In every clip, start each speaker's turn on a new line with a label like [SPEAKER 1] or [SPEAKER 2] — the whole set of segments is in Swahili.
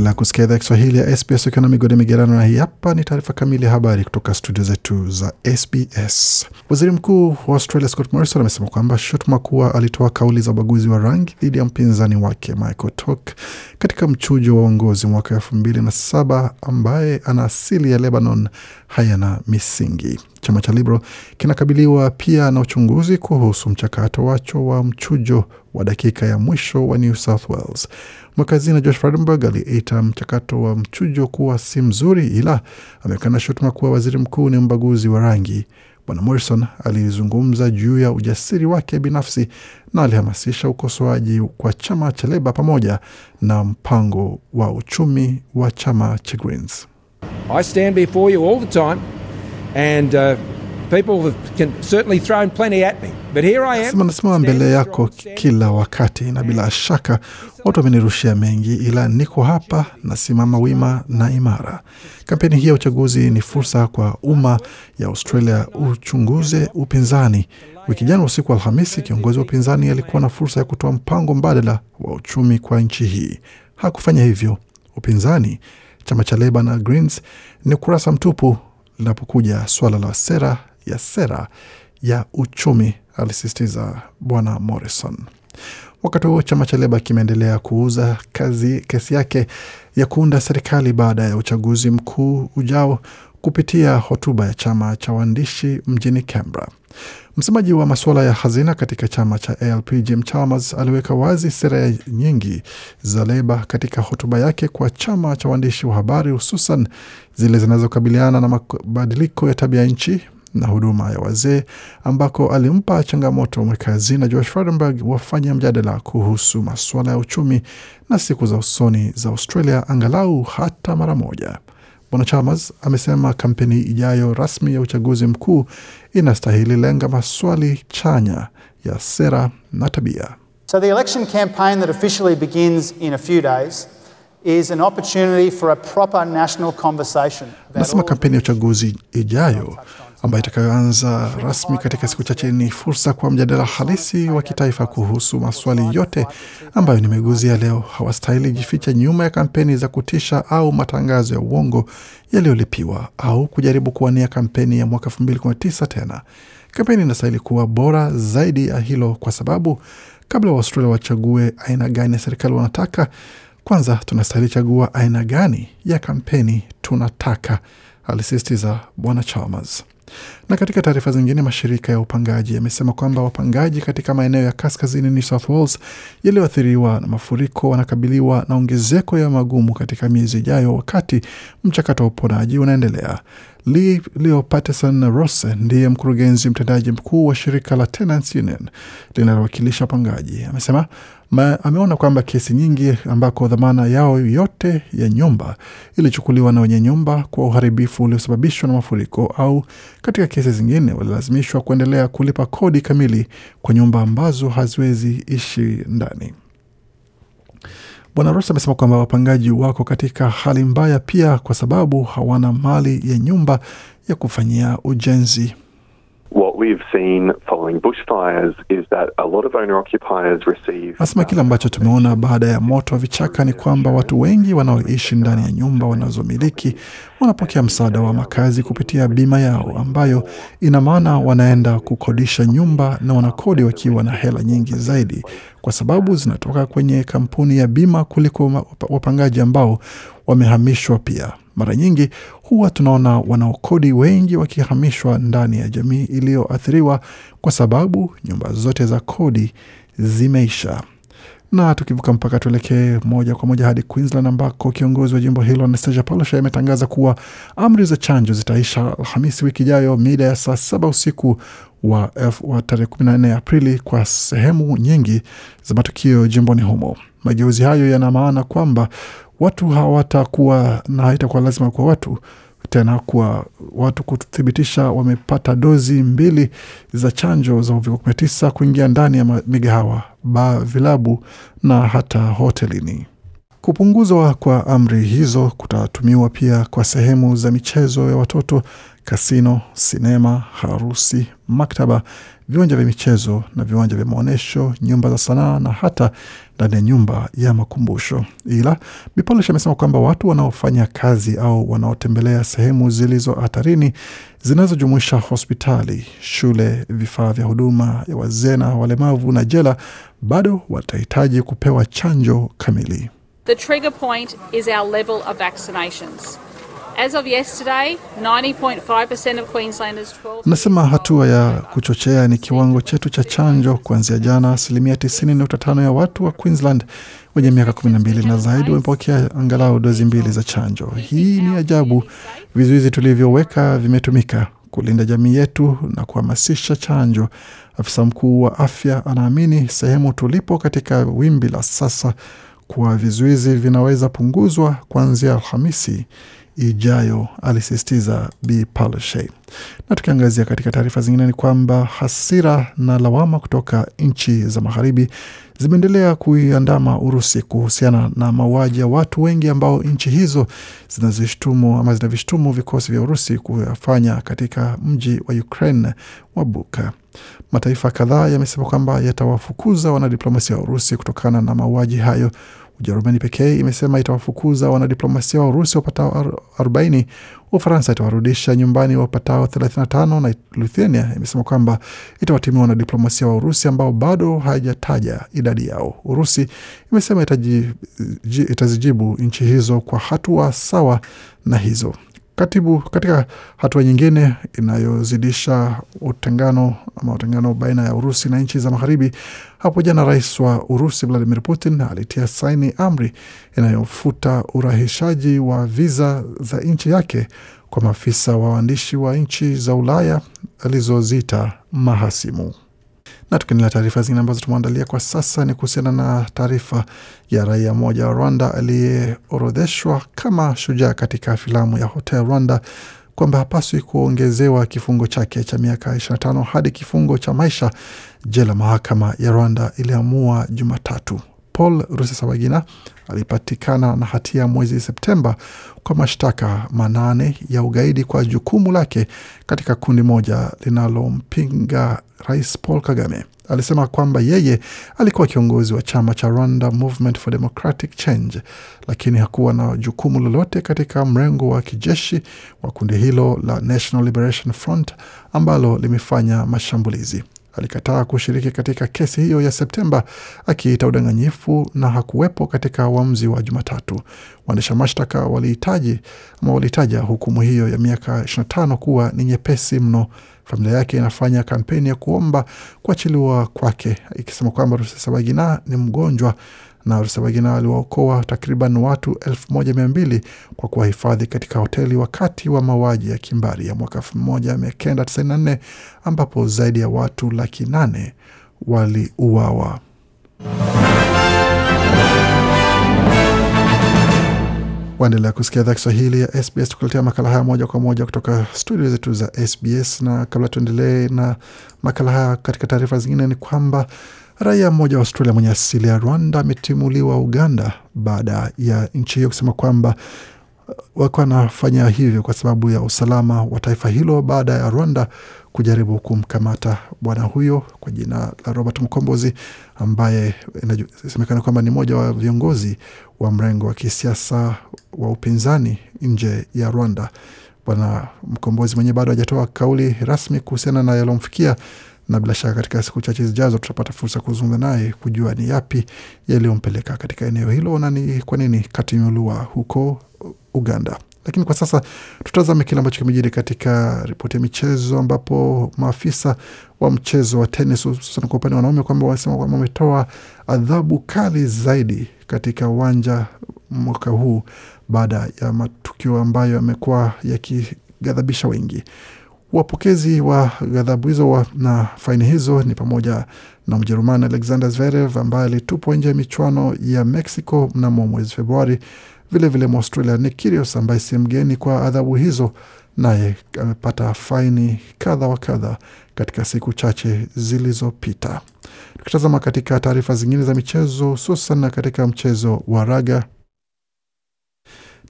[SPEAKER 1] Endelea kusikia idhaa Kiswahili ya SBS ukiwa na migode migerano, na hii hapa ni taarifa kamili ya habari kutoka studio zetu za SBS. Waziri Mkuu wa Australia Scott Morrison amesema kwamba shutuma kuwa alitoa kauli za ubaguzi wa rangi dhidi ya mpinzani wake Michael Tok katika mchujo wa uongozi mwaka elfu mbili na saba ambaye ana asili ya Lebanon hayana misingi. Chama cha Liberal kinakabiliwa pia na uchunguzi kuhusu mchakato wacho wa mchujo wa dakika ya mwisho wa New South Wales. Mwakazina Josh Frydenberg aliita mchakato wa mchujo kuwa si mzuri, ila amekana shutuma kuwa waziri mkuu ni mbaguzi wa rangi. Bwana Morrison alizungumza juu ya ujasiri wake binafsi na alihamasisha ukosoaji kwa chama cha Leba pamoja na mpango wa uchumi wa chama cha Greens.
[SPEAKER 2] I stand before you all the time, and uh, people have can certainly thrown plenty at me. But here I am.
[SPEAKER 1] Nasimama mbele yako kila wakati, na bila shaka watu wamenirushia mengi, ila niko hapa, nasimama wima na imara. Kampeni hii ya uchaguzi ni fursa kwa umma ya Australia uchunguze upinzani. Wiki jana usiku wa Alhamisi, kiongozi wa upinzani alikuwa na fursa ya kutoa mpango mbadala wa uchumi kwa nchi hii. Hakufanya hivyo. Upinzani, chama cha Leba na Greens, ni ukurasa mtupu linapokuja swala la sera ya sera ya uchumi, alisisitiza Bwana Morrison. Wakati huo chama cha Leba kimeendelea kuuza kazi kesi yake ya kuunda serikali baada ya uchaguzi mkuu ujao kupitia hotuba ya chama cha waandishi mjini Canberra. Msemaji wa masuala ya hazina katika chama cha ALP Jim Chalmers aliweka wazi sera nyingi za Leba katika hotuba yake kwa chama cha waandishi wa habari, hususan zile zinazokabiliana na mabadiliko ya tabia nchi na huduma ya wazee, ambako alimpa changamoto mweka hazina Josh Frydenberg wafanya mjadala kuhusu masuala ya uchumi na siku za usoni za Australia angalau hata mara moja. Bwana Chalmers amesema kampeni ijayo rasmi ya uchaguzi mkuu inastahili lenga maswali chanya ya sera na tabia.
[SPEAKER 3] So the election campaign that officially begins in a few days is an opportunity for a proper national conversation.
[SPEAKER 1] Nasema kampeni ya uchaguzi ijayo ambayo itakayoanza rasmi katika siku chache ni fursa kwa mjadala halisi wa kitaifa kuhusu maswali yote ambayo nimeguzia leo. Hawastahili jificha nyuma ya kampeni za kutisha au matangazo ya uongo yaliyolipiwa au kujaribu kuwania kampeni ya mwaka 2019 tena. Kampeni inastahili kuwa bora zaidi ya hilo, kwa sababu kabla Waaustralia wachague aina gani ya serikali wanataka, kwanza tunastahili chagua aina gani ya kampeni tunataka, alisisitiza Bwana Chalmers. Na katika taarifa zingine, mashirika ya upangaji yamesema kwamba wapangaji katika maeneo ya kaskazini New South Wales yaliyoathiriwa na mafuriko wanakabiliwa na ongezeko ya magumu katika miezi ijayo, wakati mchakato wa uponaji unaendelea. Lee Leo Patterson Ross ndiye mkurugenzi mtendaji mkuu wa shirika la Tenants Union linalowakilisha wapangaji. Amesema ma, ameona kwamba kesi nyingi ambako dhamana yao yote ya nyumba ilichukuliwa na wenye nyumba kwa uharibifu uliosababishwa na mafuriko, au katika kesi zingine walilazimishwa kuendelea kulipa kodi kamili kwa nyumba ambazo haziwezi ishi ndani. Bwana Ross amesema kwamba wapangaji wako katika hali mbaya pia kwa sababu hawana mali ya nyumba ya kufanyia ujenzi. Anasema kile ambacho tumeona baada ya moto wa vichaka ni kwamba watu wengi wanaoishi ndani ya nyumba wanazomiliki wanapokea msaada wa makazi kupitia bima yao, ambayo ina maana wanaenda kukodisha nyumba na wanakodi wakiwa na hela nyingi zaidi, kwa sababu zinatoka kwenye kampuni ya bima kuliko wapangaji ambao wamehamishwa pia. Mara nyingi huwa tunaona wanaokodi wengi wakihamishwa ndani ya jamii iliyoathiriwa kwa sababu nyumba zote za kodi zimeisha. Na tukivuka mpaka tuelekee moja kwa moja hadi Queensland ambako kiongozi wa jimbo hilo Anastasia Palaszczuk ametangaza kuwa amri za chanjo zitaisha Alhamisi wiki ijayo mida ya saa saba usiku wa, wa tarehe 14 Aprili kwa sehemu nyingi za matukio jimboni humo. Mageuzi hayo yana maana kwamba watu hawatakuwa na haitakuwa lazima kwa watu tena kuwa watu kuthibitisha wamepata dozi mbili za chanjo za uviko 19 kuingia ndani ya migahawa, baa, vilabu na hata hotelini. Kupunguzwa kwa amri hizo kutatumiwa pia kwa sehemu za michezo ya watoto, kasino, sinema, harusi, maktaba, viwanja vya michezo na viwanja vya maonyesho, nyumba za sanaa na hata ndani ya nyumba ya makumbusho. Ila Bipolish amesema kwamba watu wanaofanya kazi au wanaotembelea sehemu zilizo hatarini zinazojumuisha hospitali, shule, vifaa vya huduma ya wazee na walemavu na jela bado watahitaji kupewa chanjo kamili.
[SPEAKER 4] The trigger point is our level of vaccinations. As of yesterday, 90.5% of Queenslanders 12
[SPEAKER 1] Nasema hatua ya kuchochea ni kiwango chetu cha chanjo. Kuanzia jana, asilimia 90.5 ya watu wa Queensland wenye miaka 12 na zaidi wamepokea angalau dozi mbili za chanjo. Hii ni ajabu. Vizuizi tulivyoweka vimetumika kulinda jamii yetu na kuhamasisha chanjo. Afisa mkuu wa afya anaamini sehemu tulipo katika wimbi la sasa kuwa vizuizi vinaweza punguzwa kuanzia Alhamisi ijayo, alisisitiza B Palaszczuk. Na tukiangazia katika taarifa zingine ni kwamba hasira na lawama kutoka nchi za magharibi zimeendelea kuiandama Urusi kuhusiana na mauaji ya watu wengi ambao nchi hizo zinazishtumu ama zinavishtumu vikosi vya Urusi kuyafanya katika mji wa Ukraine wa Buka. Mataifa kadhaa yamesema kwamba yatawafukuza wanadiplomasia wa Urusi kutokana na mauaji hayo. Ujerumani pekee imesema itawafukuza wanadiplomasia wa Urusi wapatao 40. Ufaransa itawarudisha nyumbani wapatao 35 na Lithuania imesema kwamba itawatimia wanadiplomasia wa Urusi ambao bado hawajataja idadi yao. Urusi imesema itazijibu nchi hizo kwa hatua sawa na hizo. Katibu katika hatua nyingine inayozidisha utengano ama utengano baina ya Urusi na nchi za magharibi, hapo jana rais wa Urusi Vladimir Putin alitia saini amri inayofuta urahishaji wa viza za nchi yake kwa maafisa wa waandishi wa nchi za Ulaya alizoziita mahasimu. Na tukiendelea taarifa zingine ambazo tumeandalia kwa sasa ni kuhusiana na taarifa ya raia mmoja wa Rwanda aliyeorodheshwa kama shujaa katika filamu ya Hotel Rwanda kwamba hapaswi kuongezewa kifungo chake cha miaka 25 hadi kifungo cha maisha jela. Mahakama ya Rwanda iliamua Jumatatu. Paul Rusesabagina alipatikana na hatia mwezi Septemba kwa mashtaka manane ya ugaidi kwa jukumu lake katika kundi moja linalompinga Rais Paul Kagame. Alisema kwamba yeye alikuwa kiongozi wa chama cha Rwanda Movement for Democratic Change, lakini hakuwa na jukumu lolote katika mrengo wa kijeshi wa kundi hilo la National Liberation Front ambalo limefanya mashambulizi. Alikataa kushiriki katika kesi hiyo ya Septemba akiita udanganyifu na hakuwepo katika uamuzi wa Jumatatu. Waendesha mashtaka walihitaji ama walitaja hukumu hiyo ya miaka 25 kuwa ni nyepesi mno. Familia yake inafanya kampeni ya kuomba kuachiliwa kwake, ikisema kwamba Rusesabagina ni mgonjwa na Rusesabagina aliwaokoa takriban watu elfu moja mia mbili kwa kuwahifadhi katika hoteli wakati wa mauaji ya kimbari ya mwaka elfu moja mia kenda tisini na nne ambapo zaidi ya watu laki nane waliuawa. Waendelea kusikia idhaa Kiswahili ya SBS tukuletea makala haya moja kwa moja kutoka studio zetu za SBS. Na kabla tuendelee na makala haya, katika taarifa zingine ni kwamba raia mmoja wa Australia mwenye asili ya Rwanda ametimuliwa Uganda baada ya nchi hiyo kusema kwamba walikuwa wanafanya hivyo kwa sababu ya usalama wa taifa hilo baada ya Rwanda kujaribu kumkamata bwana huyo kwa jina la Robert Mkombozi ambaye inasemekana kwamba ni mmoja wa viongozi wa mrengo wa kisiasa wa upinzani nje ya Rwanda. Bwana Mkombozi mwenyewe bado hajatoa kauli rasmi kuhusiana na yalomfikia, na bila shaka katika siku chache zijazo tutapata fursa kuzungumza naye kujua ni yapi yaliyompeleka katika eneo hilo na ni kwa nini katimuliwa huko Uganda. Lakini kwa sasa tutazame kile ambacho kimejiri katika ripoti ya michezo, ambapo maafisa wa mchezo wa tenis hususan kwa upande wa wanaume kwamba wanasema kwamba wametoa adhabu kali zaidi katika uwanja mwaka huu baada ya matukio ambayo yamekuwa yakighadhabisha wengi. Wapokezi wa ghadhabu hizo na faini hizo ni pamoja na Mjerumani Alexander Zverev ambaye alitupwa nje ya michuano ya Mexico mnamo mwezi Februari. Vilevile Mwaustralia Nick Kyrgios ambaye si mgeni kwa adhabu hizo, naye amepata faini kadha wa kadha katika siku chache zilizopita. Tukitazama katika taarifa zingine za michezo, hususan katika mchezo wa raga,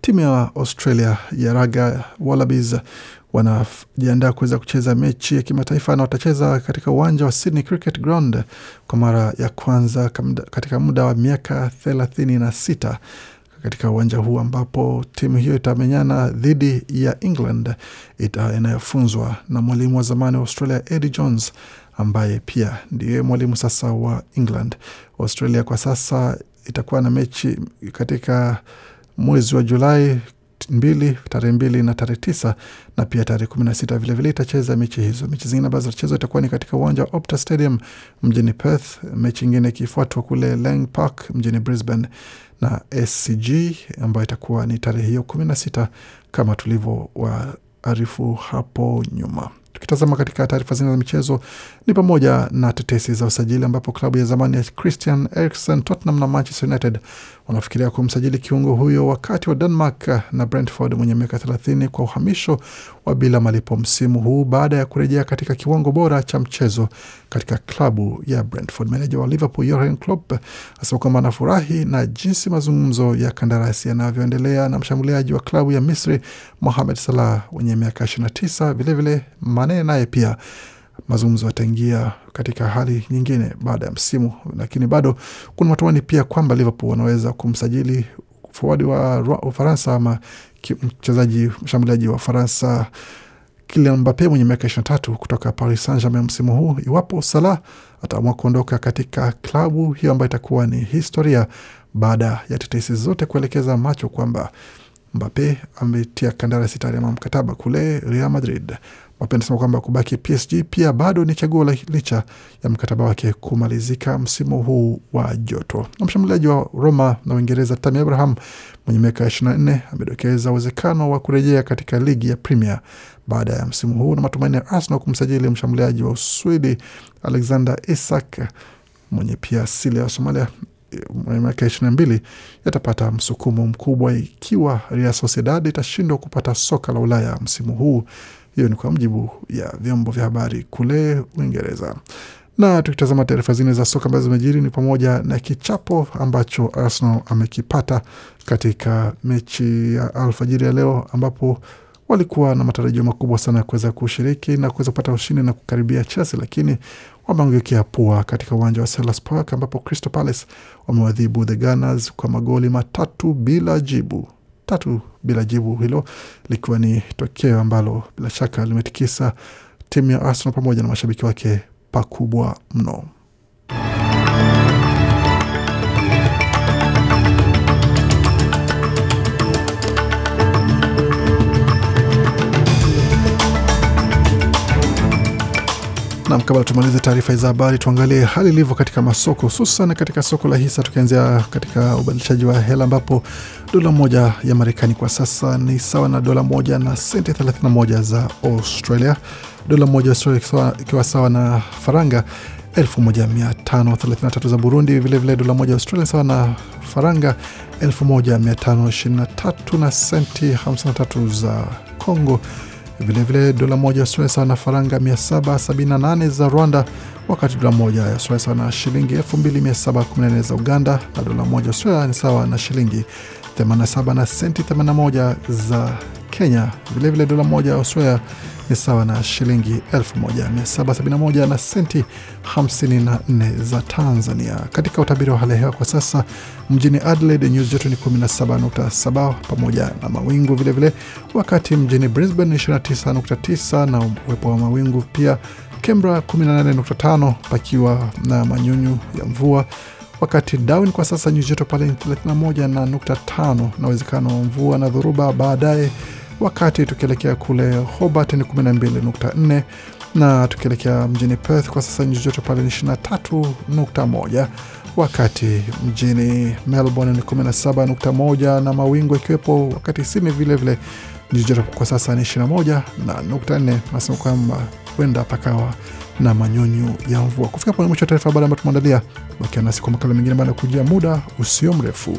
[SPEAKER 1] timu ya Australia ya raga Wallabies wanajiandaa kuweza kucheza mechi ya kimataifa na watacheza katika uwanja wa Sydney Cricket Ground kwa mara ya kwanza katika muda wa miaka thelathini na sita katika uwanja huu ambapo timu hiyo itamenyana dhidi ya England inayofunzwa na mwalimu wa zamani wa Australia Eddie Jones ambaye pia ndiye mwalimu sasa wa England. Australia kwa sasa itakuwa na mechi katika mwezi wa Julai mbili tarehe mbili na tarehe tisa na pia tarehe kumi na sita vilevile itacheza mechi hizo. Mechi zingine ambazo zitachezwa itakuwa ni katika uwanja wa Optus Stadium mjini Perth, mechi ingine ikifuatwa kule Lang Park mjini Brisbane na SCG ambayo itakuwa ni tarehe hiyo kumi na sita kama tulivyowaarifu hapo nyuma. Tukitazama katika taarifa zingine za michezo ni pamoja na tetesi za usajili ambapo klabu ya zamani ya Christian Eriksen, Tottenham na Manchester United wanafikiria kumsajili kiungo huyo wakati wa Denmark na Brentford mwenye miaka 30 kwa uhamisho wa bila malipo msimu huu baada ya kurejea katika kiwango bora cha mchezo katika klabu ya Brentford. Meneja wa Liverpool Jurgen Klopp asema kwamba anafurahi na jinsi mazungumzo ya kandarasi yanavyoendelea na mshambuliaji wa klabu ya Misri Mohamed Salah mwenye miaka 29. Vilevile Mane naye pia mazungumzo yataingia katika hali nyingine baada ya msimu, lakini bado kuna matumaini pia kwamba Liverpool wanaweza kumsajili forward wa Ufaransa ama mchezaji mshambuliaji wa Ufaransa Kylian Mbappe mwenye miaka 23 kutoka Paris Saint-Germain msimu huu, iwapo Salah ataamua kuondoka katika klabu hiyo ambayo itakuwa ni historia baada ya tetesi zote kuelekeza macho kwamba Mbappe ametia kandarasi tarehe ya mkataba kule Real Madrid. Mbappe anasema kwamba kubaki PSG pia bado ni chaguo licha ya mkataba wake kumalizika msimu huu wa joto. Na mshambuliaji wa Roma na Uingereza Tammy Abraham mwenye miaka 24 amedokeza uwezekano wa kurejea katika ligi ya Premier baada ya msimu huu na matumaini ya Arsenal kumsajili mshambuliaji wa Uswidi Alexander Isak mwenye pia asili ya Somalia miaka ishirini na mbili yatapata msukumo mkubwa ikiwa Real Sociedad itashindwa kupata soka la Ulaya msimu huu. Hiyo ni kwa mjibu ya vyombo vya habari kule Uingereza. Na tukitazama taarifa zingine za soka ambazo zimejiri ni pamoja na kichapo ambacho Arsenal amekipata katika mechi ya alfajiri ya leo ambapo walikuwa na matarajio makubwa sana ya kuweza kushiriki na kuweza kupata ushindi na kukaribia Chelsea, lakini wameangukia pua katika uwanja wa Selhurst Park ambapo Crystal Palace wamewadhibu the Gunners kwa magoli matatu bila jibu tatu bila jibu, hilo likiwa ni tokeo ambalo bila shaka limetikisa timu ya Arsenal pamoja na mashabiki wake pakubwa mno. Nam, kabla tumalize taarifa za habari, tuangalie hali ilivyo katika masoko, hususan katika soko la hisa, tukianzia katika ubadilishaji wa hela ambapo dola moja ya Marekani kwa sasa ni sawa na dola moja na senti 31 za Australia, dola moja ikiwa sawa na faranga 1533 za Burundi. Vilevile dola moja Australia sawa na faranga 1523 na senti 53 za Congo. Vilevile dola moja Australia sawa na faranga 778 za Rwanda, wakati dola moja ya Australia sawa na shilingi 2714 za Uganda, na dola moja Australia ni sawa na shilingi 87 na senti 81 za Kenya. Vilevile dola moja Australia ni sawa na shilingi 1771 na senti 54 za Tanzania. Katika utabiri wa hali ya hewa kwa sasa, mjini Adelaide nyuzi joto ni 17.7 pamoja na mawingu vilevile vile, wakati mjini Brisbane 29.9 na uwepo wa mawingu pia. Canberra 18.5 pakiwa na manyunyu ya mvua wakati Darwin kwa sasa nyuzi joto pale ni 31 na na uwezekano wa mvua na dhoruba baadaye wakati tukielekea kule Hobart ni 12.4 na tukielekea mjini Perth kwa sasa nyuzi joto pale ni 23.1, wakati mjini Melbourne ni 17.1 na mawingu yakiwepo, wakati Sydney vilevile nyuzi joto kwa sasa ni 21 na nukta 4. Nasema kwamba huenda pakawa na manyunyu ya mvua. Kufika pone mwisho wa taarifa habari ambayo tumeandalia, bakia nasi kwa makala mengine baada ya kujia muda usio mrefu.